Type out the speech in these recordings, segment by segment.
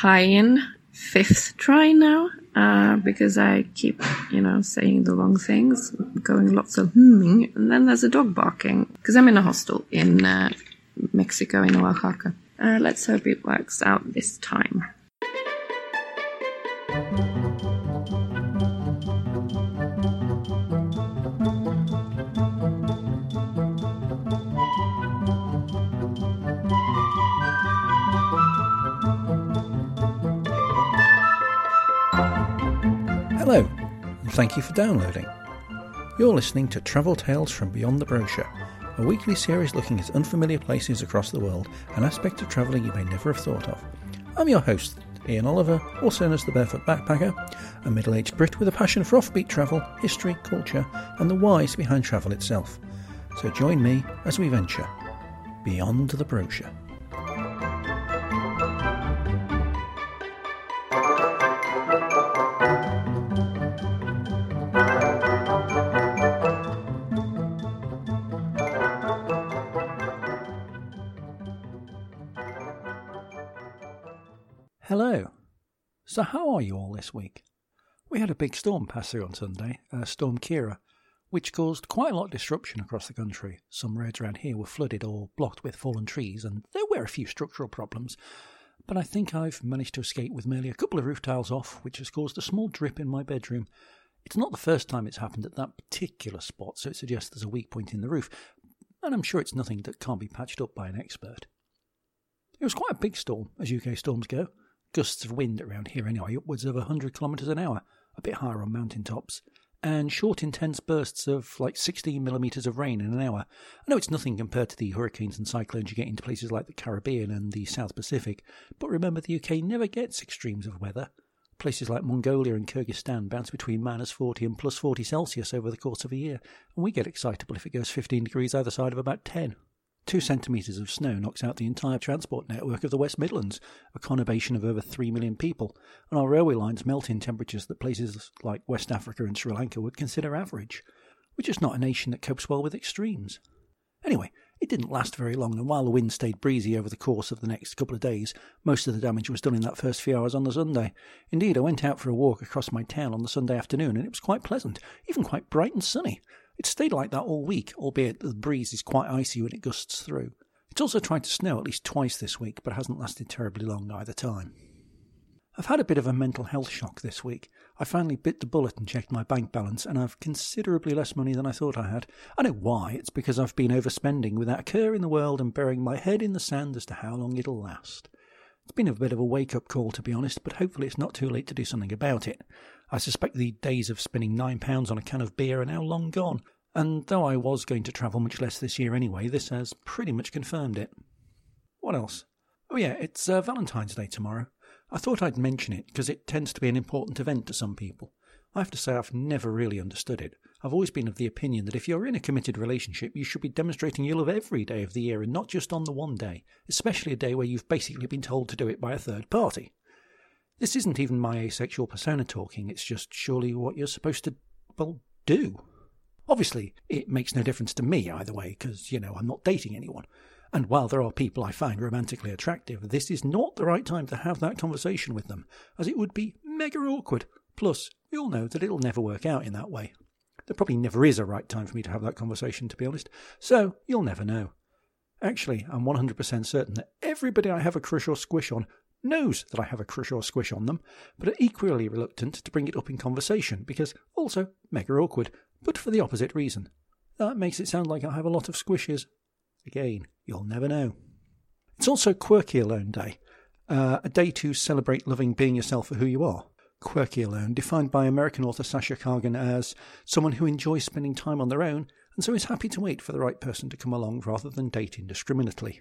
Haiyan fifth try now uh, because I keep, you know, saying the wrong things, going lots of humming, and then there's a dog barking because I'm in a hostel in uh, Mexico in Oaxaca. Uh, let's hope it works out this time. Thank you for downloading. You're listening to Travel Tales from Beyond the Brochure, a weekly series looking at unfamiliar places across the world, an aspect of travelling you may never have thought of. I'm your host, Ian Oliver, also known as the Barefoot Backpacker, a middle aged Brit with a passion for offbeat travel, history, culture, and the whys behind travel itself. So join me as we venture beyond the brochure. So, how are you all this week? We had a big storm pass through on Sunday, uh, Storm Ciara, which caused quite a lot of disruption across the country. Some roads around here were flooded or blocked with fallen trees, and there were a few structural problems. But I think I've managed to escape with merely a couple of roof tiles off, which has caused a small drip in my bedroom. It's not the first time it's happened at that particular spot, so it suggests there's a weak point in the roof, and I'm sure it's nothing that can't be patched up by an expert. It was quite a big storm, as UK storms go gusts of wind around here anyway, upwards of 100 kilometres an hour, a bit higher on mountain tops, and short, intense bursts of like 16 millimetres of rain in an hour. I know it's nothing compared to the hurricanes and cyclones you get into places like the Caribbean and the South Pacific, but remember the UK never gets extremes of weather. Places like Mongolia and Kyrgyzstan bounce between minus 40 and plus 40 Celsius over the course of a year, and we get excitable if it goes 15 degrees either side of about 10. Two centimetres of snow knocks out the entire transport network of the West Midlands, a conurbation of over 3 million people, and our railway lines melt in temperatures that places like West Africa and Sri Lanka would consider average. We're just not a nation that copes well with extremes. Anyway, it didn't last very long, and while the wind stayed breezy over the course of the next couple of days, most of the damage was done in that first few hours on the Sunday. Indeed, I went out for a walk across my town on the Sunday afternoon, and it was quite pleasant, even quite bright and sunny. It stayed like that all week, albeit the breeze is quite icy when it gusts through. It's also tried to snow at least twice this week, but hasn't lasted terribly long either time. I've had a bit of a mental health shock this week. I finally bit the bullet and checked my bank balance, and I've considerably less money than I thought I had. I know why. It's because I've been overspending without a care in the world and burying my head in the sand as to how long it'll last. It's been a bit of a wake up call, to be honest, but hopefully it's not too late to do something about it. I suspect the days of spending £9 on a can of beer are now long gone, and though I was going to travel much less this year anyway, this has pretty much confirmed it. What else? Oh, yeah, it's uh, Valentine's Day tomorrow. I thought I'd mention it because it tends to be an important event to some people. I have to say, I've never really understood it. I've always been of the opinion that if you're in a committed relationship, you should be demonstrating your love every day of the year and not just on the one day, especially a day where you've basically been told to do it by a third party. This isn't even my asexual persona talking, it's just surely what you're supposed to, well, do. Obviously, it makes no difference to me either way, because, you know, I'm not dating anyone. And while there are people I find romantically attractive, this is not the right time to have that conversation with them, as it would be mega awkward. Plus, we all know that it'll never work out in that way. There probably never is a right time for me to have that conversation, to be honest, so you'll never know. Actually, I'm 100% certain that everybody I have a crush or squish on knows that I have a crush or squish on them, but are equally reluctant to bring it up in conversation because also mega awkward, but for the opposite reason. That makes it sound like I have a lot of squishes. Again, you'll never know. It's also Quirky Alone Day, uh, a day to celebrate loving being yourself for who you are. Quirky alone, defined by American author Sasha Cagen as someone who enjoys spending time on their own and so is happy to wait for the right person to come along rather than date indiscriminately.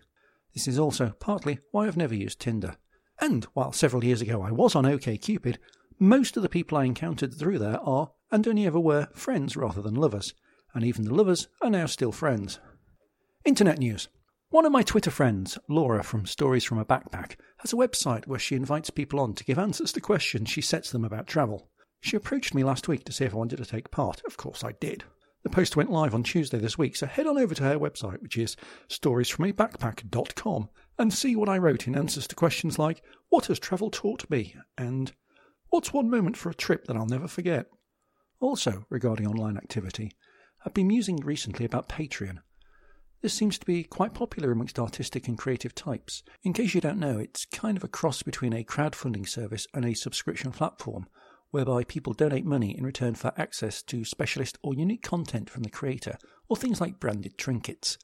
This is also partly why I've never used Tinder. And while several years ago I was on OKCupid, most of the people I encountered through there are, and only ever were, friends rather than lovers, and even the lovers are now still friends. Internet news. One of my Twitter friends, Laura from Stories from a Backpack, has a website where she invites people on to give answers to questions she sets them about travel. She approached me last week to see if I wanted to take part. Of course, I did. The post went live on Tuesday this week, so head on over to her website, which is storiesfromabackpack.com, and see what I wrote in answers to questions like, What has travel taught me? and What's one moment for a trip that I'll never forget? Also, regarding online activity, I've been musing recently about Patreon. This seems to be quite popular amongst artistic and creative types. In case you don't know, it's kind of a cross between a crowdfunding service and a subscription platform, whereby people donate money in return for access to specialist or unique content from the creator, or things like branded trinkets.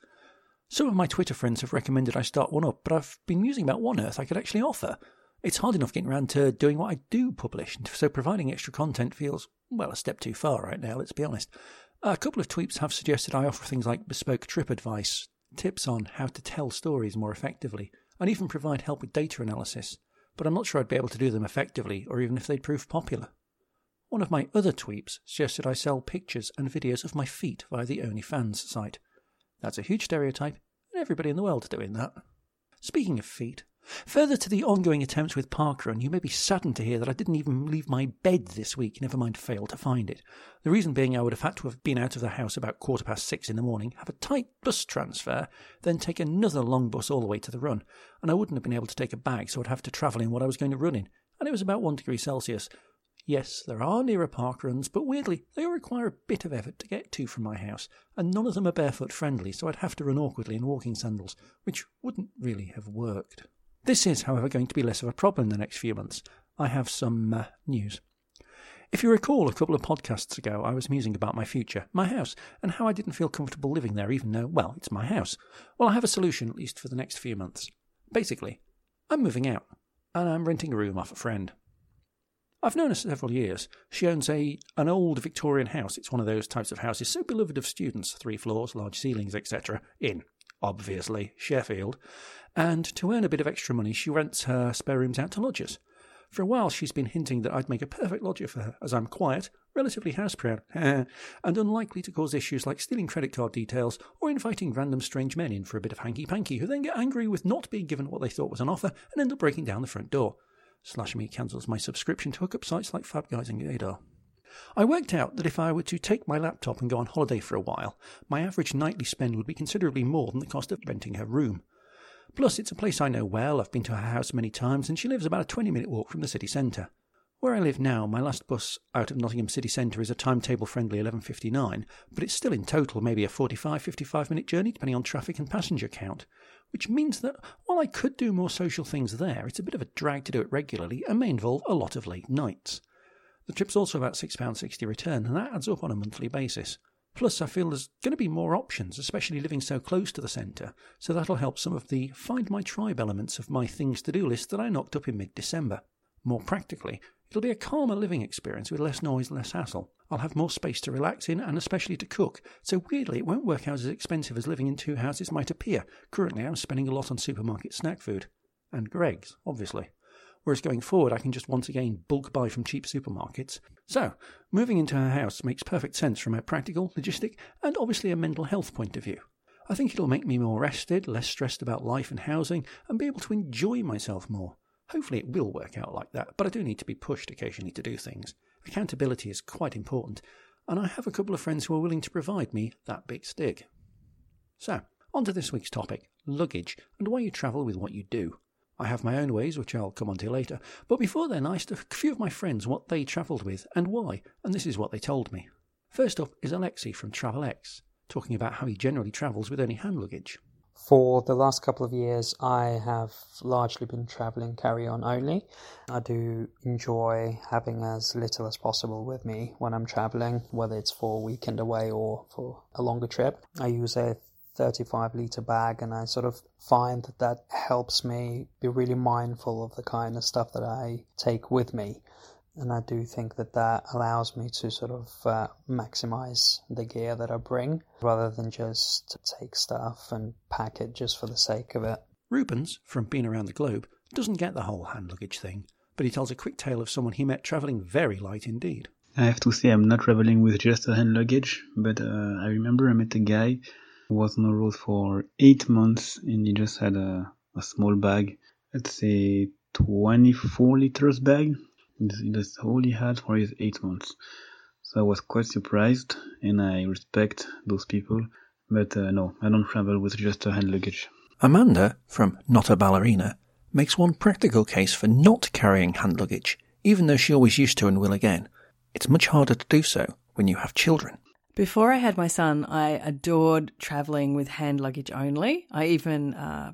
Some of my Twitter friends have recommended I start one up, but I've been musing about what on earth I could actually offer. It's hard enough getting around to doing what I do publish, so providing extra content feels, well, a step too far right now, let's be honest. A couple of tweets have suggested I offer things like bespoke trip advice, tips on how to tell stories more effectively, and even provide help with data analysis, but I'm not sure I'd be able to do them effectively or even if they'd prove popular. One of my other tweets suggested I sell pictures and videos of my feet via the OnlyFans site. That's a huge stereotype, and everybody in the world's doing that. Speaking of feet, further to the ongoing attempts with parkrun, you may be saddened to hear that I didn't even leave my bed this week, never mind fail to find it. The reason being I would have had to have been out of the house about quarter past six in the morning, have a tight bus transfer, then take another long bus all the way to the run, and I wouldn't have been able to take a bag, so I'd have to travel in what I was going to run in, and it was about one degree Celsius, Yes, there are nearer park runs, but weirdly, they all require a bit of effort to get to from my house, and none of them are barefoot friendly, so I'd have to run awkwardly in walking sandals, which wouldn't really have worked. This is, however, going to be less of a problem in the next few months. I have some uh, news. If you recall, a couple of podcasts ago, I was musing about my future, my house, and how I didn't feel comfortable living there, even though, well, it's my house. Well, I have a solution, at least for the next few months. Basically, I'm moving out, and I'm renting a room off a friend. I've known her several years. She owns a an old Victorian house. It's one of those types of houses so beloved of students, three floors, large ceilings, etc. In, obviously, Sheffield. And to earn a bit of extra money, she rents her spare rooms out to lodgers. For a while, she's been hinting that I'd make a perfect lodger for her, as I'm quiet, relatively house proud, and unlikely to cause issues like stealing credit card details or inviting random strange men in for a bit of hanky panky who then get angry with not being given what they thought was an offer and end up breaking down the front door. Slash me cancels my subscription to hookup sites like Fab Guys and Gaydar. I worked out that if I were to take my laptop and go on holiday for a while, my average nightly spend would be considerably more than the cost of renting her room. Plus, it's a place I know well, I've been to her house many times, and she lives about a 20 minute walk from the city centre. Where I live now, my last bus out of Nottingham city centre is a timetable friendly 11.59, but it's still in total maybe a 45 55 minute journey depending on traffic and passenger count which means that while I could do more social things there, it's a bit of a drag to do it regularly and may involve a lot of late nights. The trip's also about £6.60 return, and that adds up on a monthly basis. Plus, I feel there's going to be more options, especially living so close to the centre, so that'll help some of the find my tribe elements of my things to do list that I knocked up in mid December. More practically, it'll be a calmer living experience with less noise, less hassle. I'll have more space to relax in and especially to cook, so weirdly it won't work out as expensive as living in two houses might appear. Currently I'm spending a lot on supermarket snack food. And Greggs, obviously. Whereas going forward I can just once again bulk buy from cheap supermarkets. So, moving into her house makes perfect sense from a practical, logistic, and obviously a mental health point of view. I think it'll make me more rested, less stressed about life and housing, and be able to enjoy myself more. Hopefully it will work out like that, but I do need to be pushed occasionally to do things. Accountability is quite important, and I have a couple of friends who are willing to provide me that big stick. So, on to this week's topic luggage and why you travel with what you do. I have my own ways, which I'll come on to later, but before then, I asked a few of my friends what they travelled with and why, and this is what they told me. First up is Alexi from TravelX, talking about how he generally travels with only hand luggage. For the last couple of years, I have largely been traveling carry on only. I do enjoy having as little as possible with me when I'm traveling, whether it's for a weekend away or for a longer trip. I use a 35 liter bag and I sort of find that that helps me be really mindful of the kind of stuff that I take with me and I do think that that allows me to sort of uh, maximize the gear that I bring rather than just take stuff and pack it just for the sake of it. Rubens, from being around the globe, doesn't get the whole hand luggage thing, but he tells a quick tale of someone he met travelling very light indeed. I have to say I'm not travelling with just a hand luggage, but uh, I remember I met a guy who was on the road for eight months and he just had a, a small bag, let's say 24 liters bag that's all he had for his eight months. So I was quite surprised, and I respect those people. But uh, no, I don't travel with just a hand luggage. Amanda, from Not a Ballerina, makes one practical case for not carrying hand luggage, even though she always used to and will again. It's much harder to do so when you have children. Before I had my son, I adored traveling with hand luggage only. I even, uh,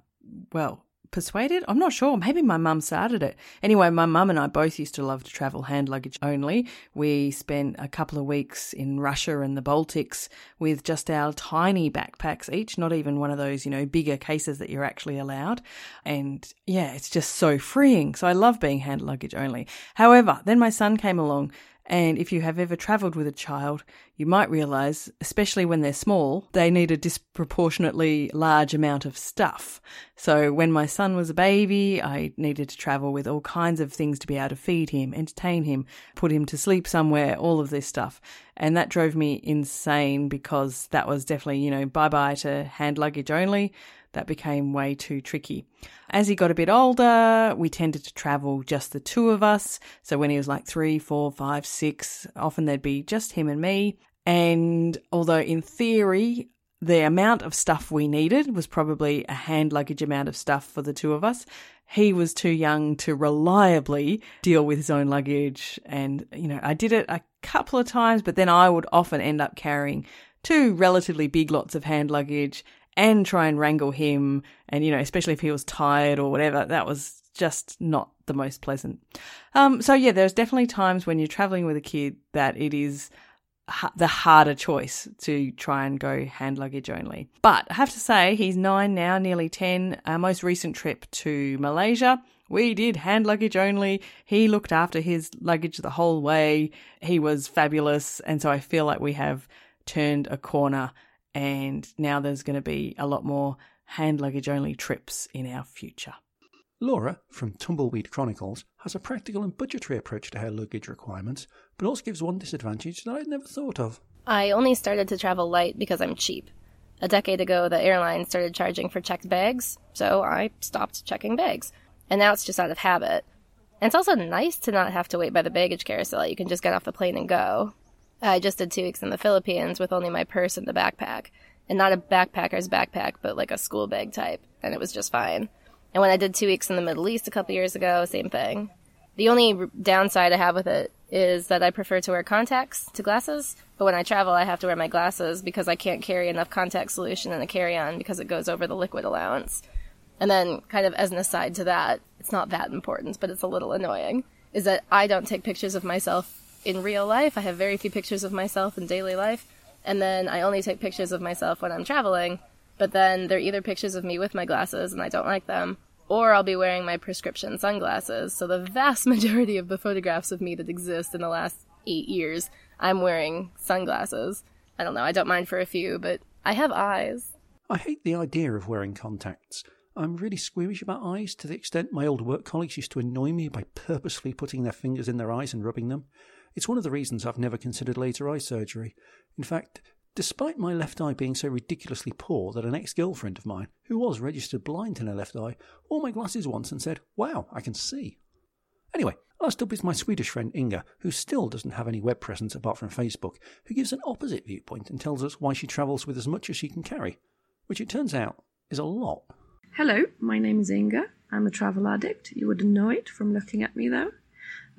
well, persuaded? I'm not sure. Maybe my mum started it. Anyway, my mum and I both used to love to travel hand luggage only. We spent a couple of weeks in Russia and the Baltics with just our tiny backpacks each, not even one of those, you know, bigger cases that you're actually allowed. And yeah, it's just so freeing. So I love being hand luggage only. However, then my son came along and if you have ever travelled with a child, you might realise, especially when they're small, they need a disproportionately large amount of stuff. So when my son was a baby, I needed to travel with all kinds of things to be able to feed him, entertain him, put him to sleep somewhere, all of this stuff. And that drove me insane because that was definitely, you know, bye bye to hand luggage only that became way too tricky. As he got a bit older, we tended to travel just the two of us. So when he was like three, four, five, six, often there'd be just him and me. And although in theory, the amount of stuff we needed was probably a hand luggage amount of stuff for the two of us. He was too young to reliably deal with his own luggage. And, you know, I did it a couple of times, but then I would often end up carrying two relatively big lots of hand luggage and try and wrangle him. And, you know, especially if he was tired or whatever, that was just not the most pleasant. Um, so yeah, there's definitely times when you're traveling with a kid that it is the harder choice to try and go hand luggage only. But I have to say, he's nine now, nearly 10. Our most recent trip to Malaysia, we did hand luggage only. He looked after his luggage the whole way. He was fabulous. And so I feel like we have turned a corner and now there's going to be a lot more hand luggage only trips in our future. Laura, from Tumbleweed Chronicles, has a practical and budgetary approach to her luggage requirements, but also gives one disadvantage that I'd never thought of. I only started to travel light because I'm cheap. A decade ago, the airline started charging for checked bags, so I stopped checking bags. And now it's just out of habit. And it's also nice to not have to wait by the baggage carousel. You can just get off the plane and go. I just did two weeks in the Philippines with only my purse and the backpack. And not a backpacker's backpack, but like a school bag type. And it was just fine. And when I did two weeks in the Middle East a couple years ago, same thing. The only downside I have with it is that I prefer to wear contacts to glasses. But when I travel, I have to wear my glasses because I can't carry enough contact solution in a carry on because it goes over the liquid allowance. And then, kind of as an aside to that, it's not that important, but it's a little annoying, is that I don't take pictures of myself in real life. I have very few pictures of myself in daily life. And then I only take pictures of myself when I'm traveling. But then they're either pictures of me with my glasses and I don't like them, or I'll be wearing my prescription sunglasses. So the vast majority of the photographs of me that exist in the last eight years, I'm wearing sunglasses. I don't know, I don't mind for a few, but I have eyes. I hate the idea of wearing contacts. I'm really squeamish about eyes to the extent my old work colleagues used to annoy me by purposefully putting their fingers in their eyes and rubbing them. It's one of the reasons I've never considered laser eye surgery. In fact, despite my left eye being so ridiculously poor that an ex girlfriend of mine, who was registered blind in her left eye, wore my glasses once and said, Wow, I can see. Anyway, last up is my Swedish friend Inga, who still doesn't have any web presence apart from Facebook, who gives an opposite viewpoint and tells us why she travels with as much as she can carry, which it turns out is a lot. Hello, my name is Inga. I'm a travel addict. You wouldn't know it from looking at me though.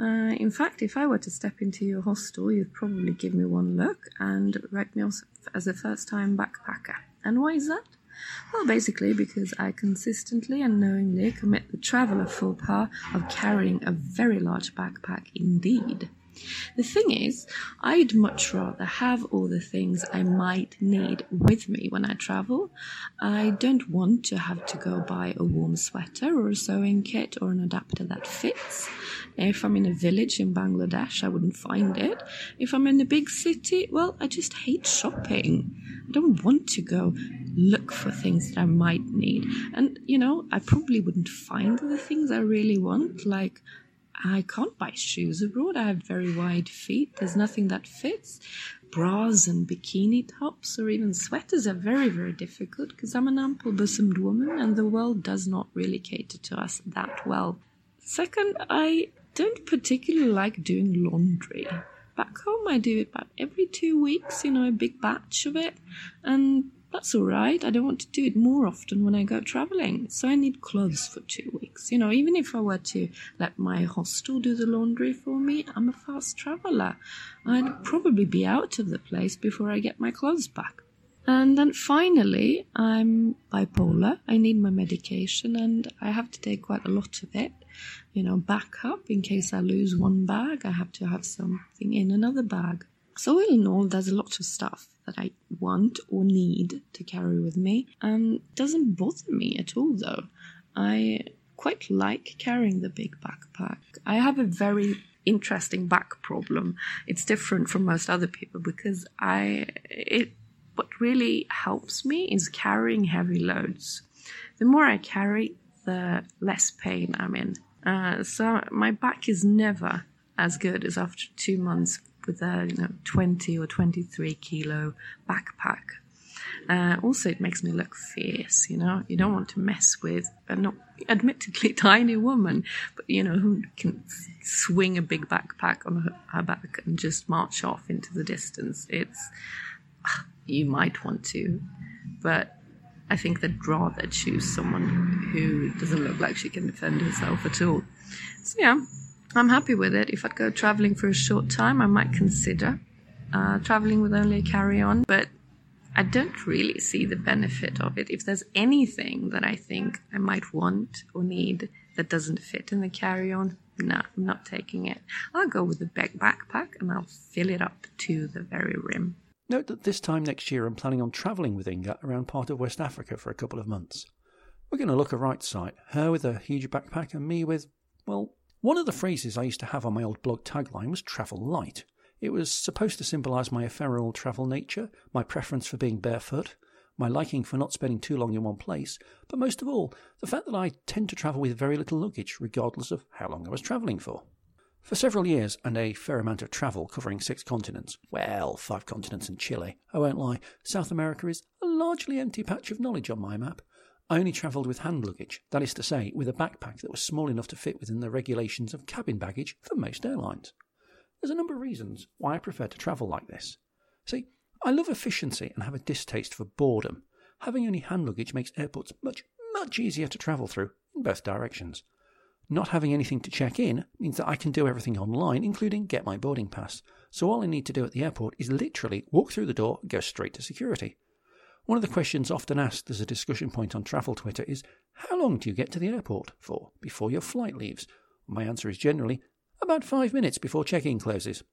Uh, in fact, if I were to step into your hostel, you'd probably give me one look and write me off as a first time backpacker. And why is that? Well, basically because I consistently and knowingly commit the traveler faux pas of carrying a very large backpack indeed. The thing is, I'd much rather have all the things I might need with me when I travel. I don't want to have to go buy a warm sweater or a sewing kit or an adapter that fits. If I'm in a village in Bangladesh, I wouldn't find it. If I'm in a big city, well, I just hate shopping. I don't want to go look for things that I might need. And, you know, I probably wouldn't find the things I really want, like I can't buy shoes abroad. I have very wide feet. There's nothing that fits. Bras and bikini tops or even sweaters are very, very difficult because I'm an ample bosomed woman and the world does not really cater to us that well. Second, I don't particularly like doing laundry. Back home, I do it about every two weeks, you know, a big batch of it. And that's all right. I don't want to do it more often when I go traveling. So I need clothes for two weeks. You know, even if I were to let my hostel do the laundry for me, I'm a fast traveler. I'd probably be out of the place before I get my clothes back. And then finally, I'm bipolar. I need my medication and I have to take quite a lot of it. You know, backup in case I lose one bag, I have to have something in another bag. So, all in all, there's a lot of stuff that I want or need to carry with me, and doesn't bother me at all though. I quite like carrying the big backpack. I have a very interesting back problem. It's different from most other people because I it what really helps me is carrying heavy loads. The more I carry, the less pain I'm in. Uh, so my back is never as good as after two months with a you know 20 or 23 kilo backpack. Uh, also, it makes me look fierce. You know, you don't want to mess with a not admittedly tiny woman, but you know who can swing a big backpack on her, her back and just march off into the distance. It's you might want to, but I think they'd rather choose someone who doesn't look like she can defend herself at all. So yeah, I'm happy with it. If I'd go traveling for a short time, I might consider uh, traveling with only a carry-on, but I don't really see the benefit of it. If there's anything that I think I might want or need that doesn't fit in the carry-on, no, I'm not taking it. I'll go with the big backpack and I'll fill it up to the very rim. Note that this time next year I'm planning on travelling with Inga around part of West Africa for a couple of months. We're going to look a right sight, her with a huge backpack and me with, well, one of the phrases I used to have on my old blog tagline was travel light. It was supposed to symbolise my ephemeral travel nature, my preference for being barefoot, my liking for not spending too long in one place, but most of all, the fact that I tend to travel with very little luggage, regardless of how long I was travelling for. For several years and a fair amount of travel covering six continents, well, five continents and Chile, I won't lie, South America is a largely empty patch of knowledge on my map. I only travelled with hand luggage, that is to say, with a backpack that was small enough to fit within the regulations of cabin baggage for most airlines. There's a number of reasons why I prefer to travel like this. See, I love efficiency and have a distaste for boredom. Having only hand luggage makes airports much, much easier to travel through in both directions. Not having anything to check in means that I can do everything online, including get my boarding pass. So all I need to do at the airport is literally walk through the door go straight to security. One of the questions often asked as a discussion point on travel Twitter is How long do you get to the airport for before your flight leaves? My answer is generally about five minutes before check in closes.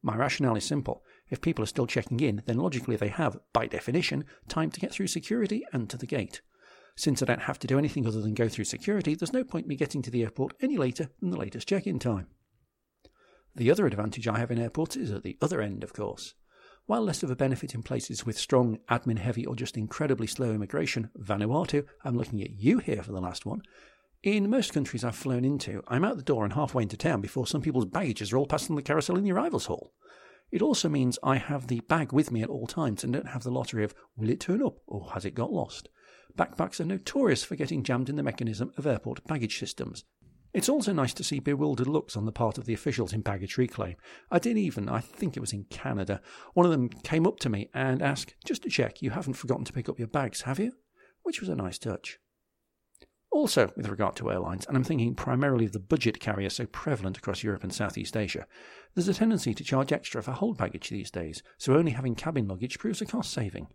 My rationale is simple. If people are still checking in, then logically they have, by definition, time to get through security and to the gate. Since I don't have to do anything other than go through security, there's no point me getting to the airport any later than the latest check in time. The other advantage I have in airports is at the other end, of course. While less of a benefit in places with strong admin heavy or just incredibly slow immigration, Vanuatu, I'm looking at you here for the last one. In most countries I've flown into, I'm out the door and halfway into town before some people's baggages are all passing the carousel in the arrivals hall. It also means I have the bag with me at all times and don't have the lottery of will it turn up or has it got lost. Backpacks are notorious for getting jammed in the mechanism of airport baggage systems. It's also nice to see bewildered looks on the part of the officials in baggage reclaim. I did even, I think it was in Canada, one of them came up to me and asked, just to check, you haven't forgotten to pick up your bags, have you? Which was a nice touch. Also, with regard to airlines, and I'm thinking primarily of the budget carrier so prevalent across Europe and Southeast Asia, there's a tendency to charge extra for hold baggage these days, so only having cabin luggage proves a cost saving.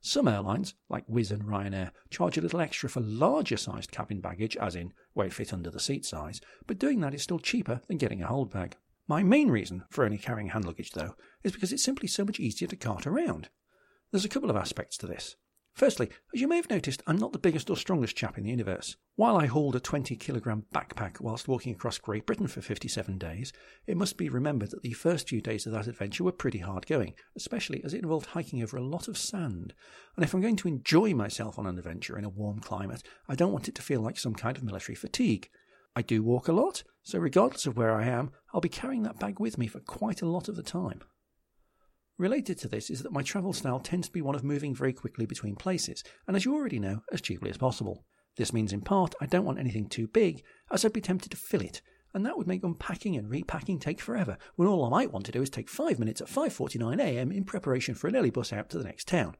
Some airlines, like Wizz and Ryanair, charge a little extra for larger sized cabin baggage, as in where it fit under the seat size, but doing that is still cheaper than getting a hold bag. My main reason for only carrying hand luggage, though, is because it's simply so much easier to cart around. There's a couple of aspects to this. Firstly, as you may have noticed, I'm not the biggest or strongest chap in the universe. While I hauled a 20 kilogram backpack whilst walking across Great Britain for 57 days, it must be remembered that the first few days of that adventure were pretty hard going, especially as it involved hiking over a lot of sand. And if I'm going to enjoy myself on an adventure in a warm climate, I don't want it to feel like some kind of military fatigue. I do walk a lot, so regardless of where I am, I'll be carrying that bag with me for quite a lot of the time. Related to this is that my travel style tends to be one of moving very quickly between places, and as you already know, as cheaply as possible. This means in part I don't want anything too big, as I'd be tempted to fill it, and that would make unpacking and repacking take forever, when all I might want to do is take five minutes at 5.49am in preparation for an early bus out to the next town.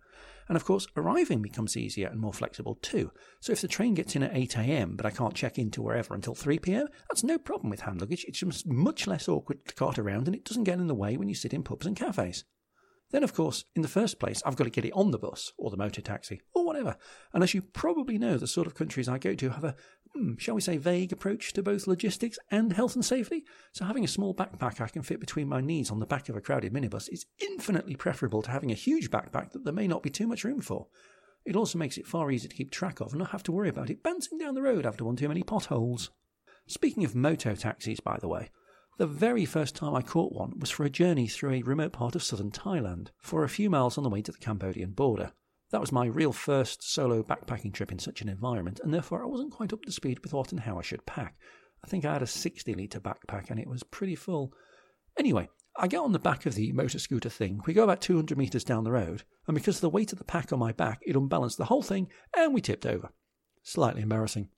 And of course, arriving becomes easier and more flexible too. So if the train gets in at 8am but I can't check into wherever until 3pm, that's no problem with hand luggage. It's just much less awkward to cart around and it doesn't get in the way when you sit in pubs and cafes. Then, of course, in the first place, I've got to get it on the bus or the motor taxi or whatever. And as you probably know, the sort of countries I go to have a, hmm, shall we say, vague approach to both logistics and health and safety. So having a small backpack I can fit between my knees on the back of a crowded minibus is infinitely preferable to having a huge backpack that there may not be too much room for. It also makes it far easier to keep track of and not have to worry about it bouncing down the road after one too many potholes. Speaking of moto taxis, by the way, the very first time I caught one was for a journey through a remote part of southern Thailand, for a few miles on the way to the Cambodian border. That was my real first solo backpacking trip in such an environment, and therefore I wasn't quite up to speed with what and how I should pack. I think I had a 60 litre backpack and it was pretty full. Anyway, I get on the back of the motor scooter thing. We go about 200 metres down the road, and because of the weight of the pack on my back, it unbalanced the whole thing and we tipped over. Slightly embarrassing.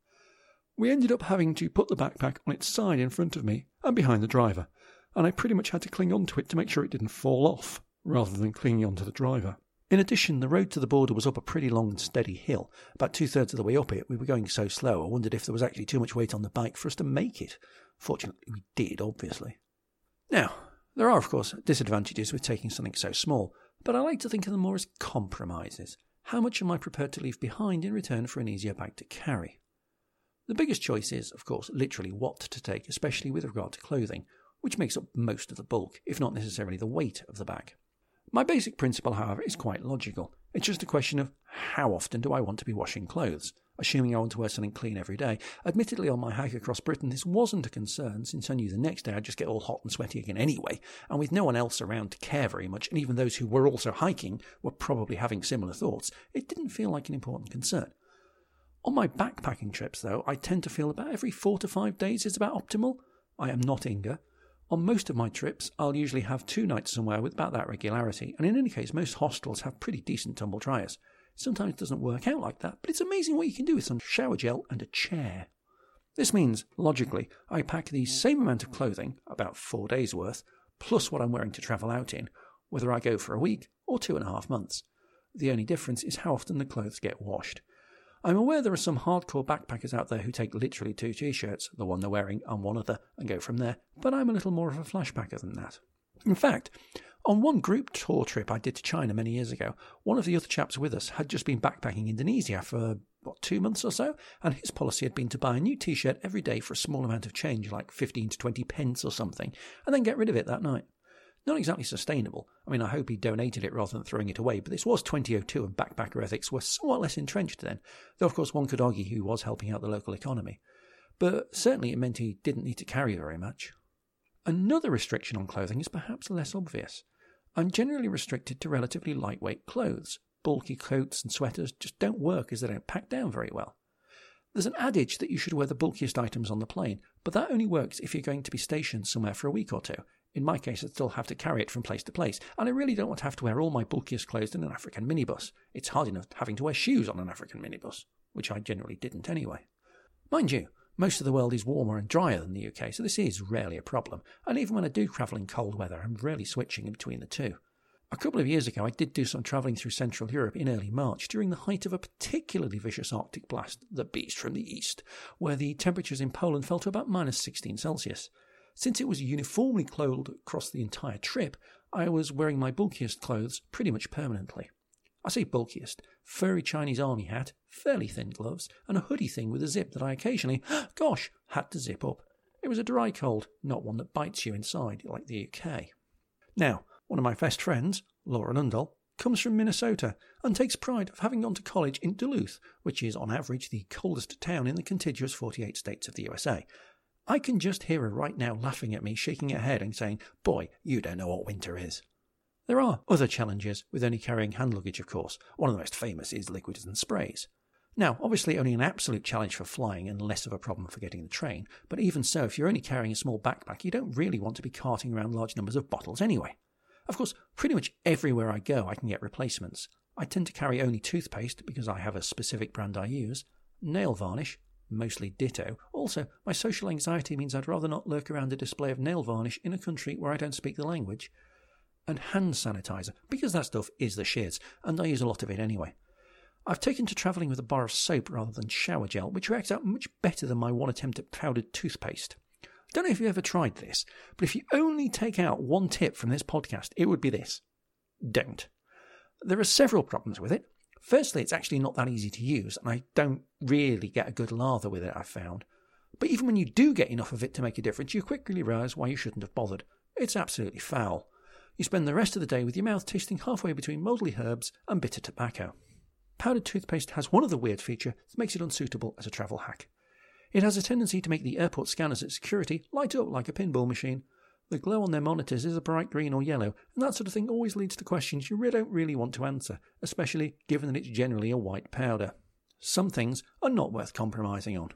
We ended up having to put the backpack on its side in front of me and behind the driver, and I pretty much had to cling onto it to make sure it didn't fall off, rather than clinging onto the driver. In addition, the road to the border was up a pretty long and steady hill. About two thirds of the way up it, we were going so slow, I wondered if there was actually too much weight on the bike for us to make it. Fortunately, we did, obviously. Now, there are, of course, disadvantages with taking something so small, but I like to think of them more as compromises. How much am I prepared to leave behind in return for an easier bag to carry? The biggest choice is, of course, literally what to take, especially with regard to clothing, which makes up most of the bulk, if not necessarily the weight of the bag. My basic principle, however, is quite logical. It's just a question of how often do I want to be washing clothes, assuming I want to wear something clean every day. Admittedly, on my hike across Britain, this wasn't a concern, since I knew the next day I'd just get all hot and sweaty again anyway, and with no one else around to care very much, and even those who were also hiking were probably having similar thoughts, it didn't feel like an important concern. On my backpacking trips, though, I tend to feel about every four to five days is about optimal. I am not Inga. On most of my trips, I'll usually have two nights somewhere with about that regularity, and in any case, most hostels have pretty decent tumble dryers. Sometimes it doesn't work out like that, but it's amazing what you can do with some shower gel and a chair. This means, logically, I pack the same amount of clothing, about four days' worth, plus what I'm wearing to travel out in, whether I go for a week or two and a half months. The only difference is how often the clothes get washed. I'm aware there are some hardcore backpackers out there who take literally two t shirts, the one they're wearing and one other, and go from there, but I'm a little more of a flashpacker than that. In fact, on one group tour trip I did to China many years ago, one of the other chaps with us had just been backpacking Indonesia for, what, two months or so, and his policy had been to buy a new t shirt every day for a small amount of change, like 15 to 20 pence or something, and then get rid of it that night. Not exactly sustainable. I mean, I hope he donated it rather than throwing it away, but this was 2002 and backpacker ethics were somewhat less entrenched then, though of course one could argue he was helping out the local economy. But certainly it meant he didn't need to carry very much. Another restriction on clothing is perhaps less obvious. I'm generally restricted to relatively lightweight clothes. Bulky coats and sweaters just don't work as they don't pack down very well. There's an adage that you should wear the bulkiest items on the plane, but that only works if you're going to be stationed somewhere for a week or two. In my case, I'd still have to carry it from place to place, and I really don't want to have to wear all my bulkiest clothes in an African minibus. It's hard enough having to wear shoes on an African minibus, which I generally didn't anyway. Mind you, most of the world is warmer and drier than the UK, so this is rarely a problem, and even when I do travel in cold weather, I'm rarely switching in between the two. A couple of years ago, I did do some travelling through Central Europe in early March during the height of a particularly vicious Arctic blast, the Beast from the East, where the temperatures in Poland fell to about minus 16 Celsius. Since it was uniformly clothed across the entire trip, I was wearing my bulkiest clothes pretty much permanently. I say bulkiest, furry Chinese army hat, fairly thin gloves, and a hoodie thing with a zip that I occasionally, gosh, had to zip up. It was a dry cold, not one that bites you inside like the UK. Now, one of my best friends, Laura Nundell, comes from Minnesota and takes pride of having gone to college in Duluth, which is on average the coldest town in the contiguous 48 states of the USA, I can just hear her right now laughing at me, shaking her head and saying, Boy, you don't know what winter is. There are other challenges with only carrying hand luggage, of course. One of the most famous is liquids and sprays. Now, obviously, only an absolute challenge for flying and less of a problem for getting the train, but even so, if you're only carrying a small backpack, you don't really want to be carting around large numbers of bottles anyway. Of course, pretty much everywhere I go, I can get replacements. I tend to carry only toothpaste because I have a specific brand I use, nail varnish, mostly ditto. Also, my social anxiety means I'd rather not lurk around a display of nail varnish in a country where I don't speak the language. and hand sanitizer, because that stuff is the shits, and I use a lot of it anyway. I've taken to travelling with a bar of soap rather than shower gel, which works out much better than my one attempt at powdered toothpaste. Don't know if you've ever tried this, but if you only take out one tip from this podcast, it would be this. Don't. There are several problems with it. Firstly, it's actually not that easy to use, and I don't really get a good lather with it, I've found. But even when you do get enough of it to make a difference, you quickly realise why you shouldn't have bothered. It's absolutely foul. You spend the rest of the day with your mouth tasting halfway between mouldy herbs and bitter tobacco. Powdered toothpaste has one other weird feature that makes it unsuitable as a travel hack. It has a tendency to make the airport scanners at security light up like a pinball machine. The glow on their monitors is a bright green or yellow, and that sort of thing always leads to questions you really don't really want to answer, especially given that it's generally a white powder. Some things are not worth compromising on.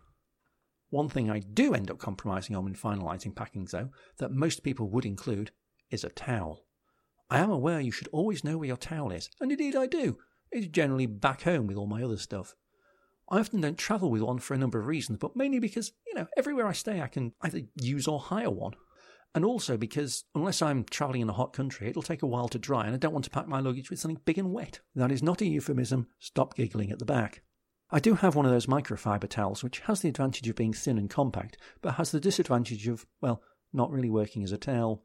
One thing I do end up compromising on when finalising packing, though, that most people would include, is a towel. I am aware you should always know where your towel is, and indeed I do. It's generally back home with all my other stuff. I often don't travel with one for a number of reasons, but mainly because, you know, everywhere I stay I can either use or hire one. And also because, unless I'm travelling in a hot country, it'll take a while to dry, and I don't want to pack my luggage with something big and wet. That is not a euphemism. Stop giggling at the back. I do have one of those microfiber towels, which has the advantage of being thin and compact, but has the disadvantage of, well, not really working as a towel.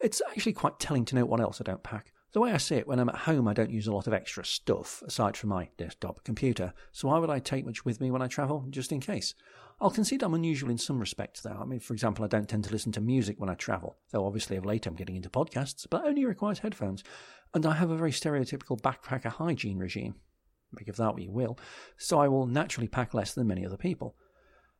It's actually quite telling to know what else I don't pack. The way I see it, when I'm at home, I don't use a lot of extra stuff, aside from my desktop computer, so why would I take much with me when I travel, just in case? I'll concede I'm unusual in some respects, though. I mean, for example, I don't tend to listen to music when I travel, though obviously of late I'm getting into podcasts, but only requires headphones. And I have a very stereotypical backpacker hygiene regime. Make of that what you will. So I will naturally pack less than many other people.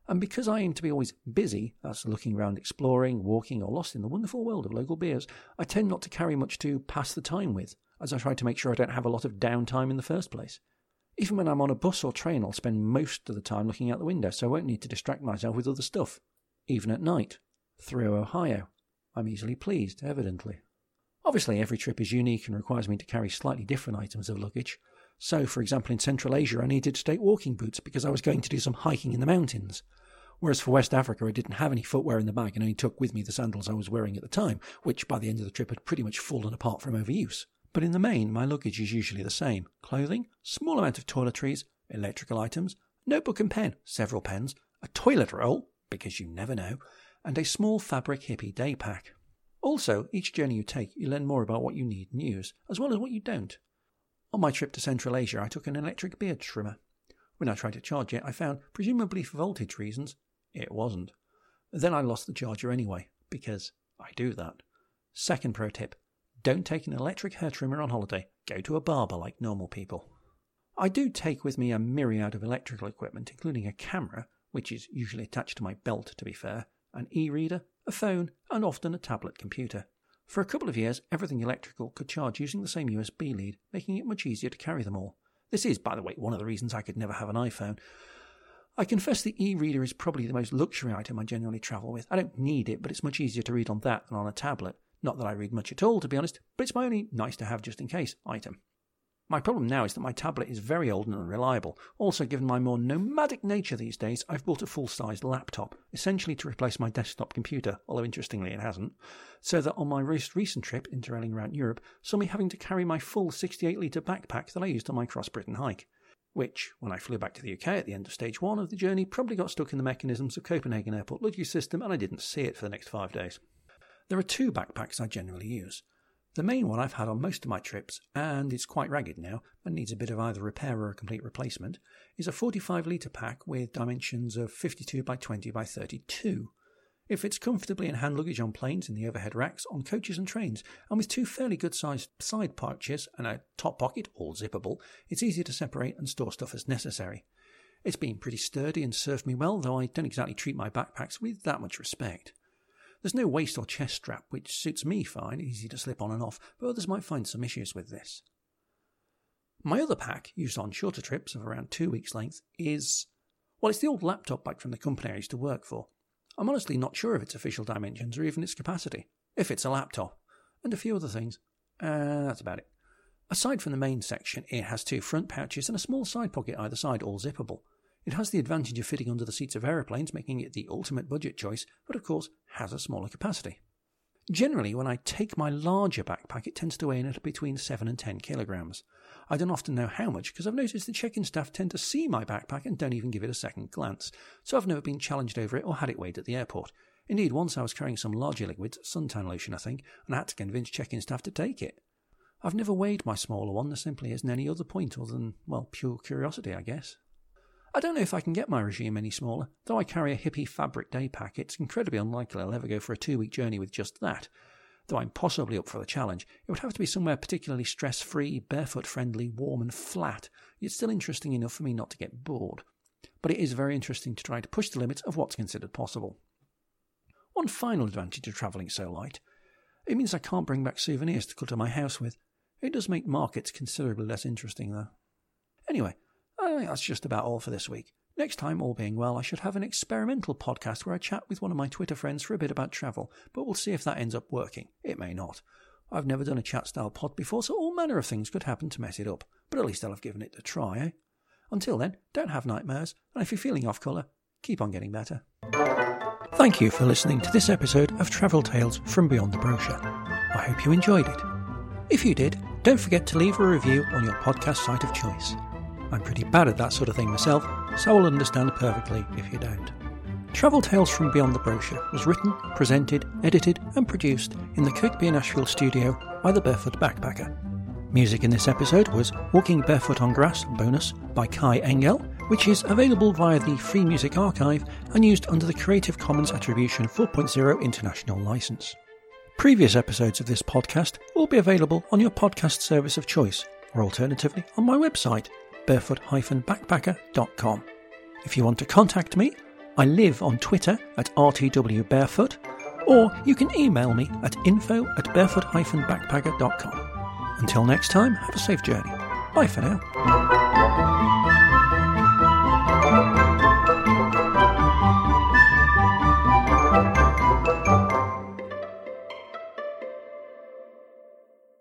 And because I aim to be always busy, that's looking around exploring, walking, or lost in the wonderful world of local beers, I tend not to carry much to pass the time with, as I try to make sure I don't have a lot of downtime in the first place. Even when I'm on a bus or train, I'll spend most of the time looking out the window, so I won't need to distract myself with other stuff. Even at night. Through Ohio. I'm easily pleased, evidently. Obviously, every trip is unique and requires me to carry slightly different items of luggage. So, for example, in Central Asia, I needed to take walking boots because I was going to do some hiking in the mountains. Whereas for West Africa, I didn't have any footwear in the bag and only took with me the sandals I was wearing at the time, which by the end of the trip had pretty much fallen apart from overuse. But in the main, my luggage is usually the same clothing, small amount of toiletries, electrical items, notebook and pen, several pens, a toilet roll, because you never know, and a small fabric hippie day pack. Also, each journey you take, you learn more about what you need and use, as well as what you don't. On my trip to Central Asia, I took an electric beard trimmer. When I tried to charge it, I found, presumably for voltage reasons, it wasn't. Then I lost the charger anyway, because I do that. Second pro tip don't take an electric hair trimmer on holiday, go to a barber like normal people. I do take with me a myriad of electrical equipment, including a camera, which is usually attached to my belt to be fair, an e reader, a phone, and often a tablet computer. For a couple of years, everything electrical could charge using the same USB lead, making it much easier to carry them all. This is, by the way, one of the reasons I could never have an iPhone. I confess the e reader is probably the most luxury item I generally travel with. I don't need it, but it's much easier to read on that than on a tablet. Not that I read much at all, to be honest, but it's my only nice to have just in case item. My problem now is that my tablet is very old and unreliable. Also, given my more nomadic nature these days, I've bought a full sized laptop, essentially to replace my desktop computer, although interestingly it hasn't. So that on my most recent trip, interrailing around Europe, saw me having to carry my full 68 litre backpack that I used on my cross Britain hike. Which, when I flew back to the UK at the end of stage one of the journey, probably got stuck in the mechanisms of Copenhagen Airport luggage system and I didn't see it for the next five days. There are two backpacks I generally use. The main one I've had on most of my trips, and it's quite ragged now and needs a bit of either repair or a complete replacement, is a 45 litre pack with dimensions of 52 by 20 by 32. It fits comfortably in hand luggage on planes, in the overhead racks, on coaches and trains, and with two fairly good sized side pouches and a top pocket, all zippable, it's easy to separate and store stuff as necessary. It's been pretty sturdy and served me well, though I don't exactly treat my backpacks with that much respect. There's no waist or chest strap, which suits me fine, easy to slip on and off, but others might find some issues with this. My other pack, used on shorter trips of around two weeks' length, is. Well, it's the old laptop bag from the company I used to work for. I'm honestly not sure of its official dimensions or even its capacity, if it's a laptop, and a few other things. Uh, that's about it. Aside from the main section, it has two front pouches and a small side pocket either side, all zippable. It has the advantage of fitting under the seats of aeroplanes, making it the ultimate budget choice, but of course has a smaller capacity. Generally, when I take my larger backpack, it tends to weigh in at between 7 and 10 kilograms. I don't often know how much because I've noticed the check in staff tend to see my backpack and don't even give it a second glance, so I've never been challenged over it or had it weighed at the airport. Indeed, once I was carrying some larger liquids, suntan lotion I think, and I had to convince check in staff to take it. I've never weighed my smaller one, there simply isn't any other point other than, well, pure curiosity, I guess. I don't know if I can get my regime any smaller. Though I carry a hippie fabric day pack, it's incredibly unlikely I'll ever go for a two week journey with just that. Though I'm possibly up for the challenge, it would have to be somewhere particularly stress free, barefoot friendly, warm, and flat, yet still interesting enough for me not to get bored. But it is very interesting to try to push the limits of what's considered possible. One final advantage of travelling so light it means I can't bring back souvenirs to clutter my house with. It does make markets considerably less interesting, though. Anyway, I think that's just about all for this week. Next time, all being well, I should have an experimental podcast where I chat with one of my Twitter friends for a bit about travel, but we'll see if that ends up working. It may not. I've never done a chat style pod before, so all manner of things could happen to mess it up, but at least I'll have given it a try, eh? Until then, don't have nightmares, and if you're feeling off colour, keep on getting better. Thank you for listening to this episode of Travel Tales from Beyond the Brochure. I hope you enjoyed it. If you did, don't forget to leave a review on your podcast site of choice. I'm pretty bad at that sort of thing myself, so I'll understand perfectly if you don't. Travel Tales from Beyond the Brochure was written, presented, edited, and produced in the Kirkby in Ashfield studio by the Barefoot Backpacker. Music in this episode was Walking Barefoot on Grass bonus by Kai Engel, which is available via the Free Music Archive and used under the Creative Commons Attribution 4.0 International License. Previous episodes of this podcast will be available on your podcast service of choice, or alternatively on my website, barefoot-backpacker.com. If you want to contact me, I live on Twitter at rtwbarefoot, or you can email me at info at barefoot-backpacker.com. Until next time, have a safe journey. Bye for now.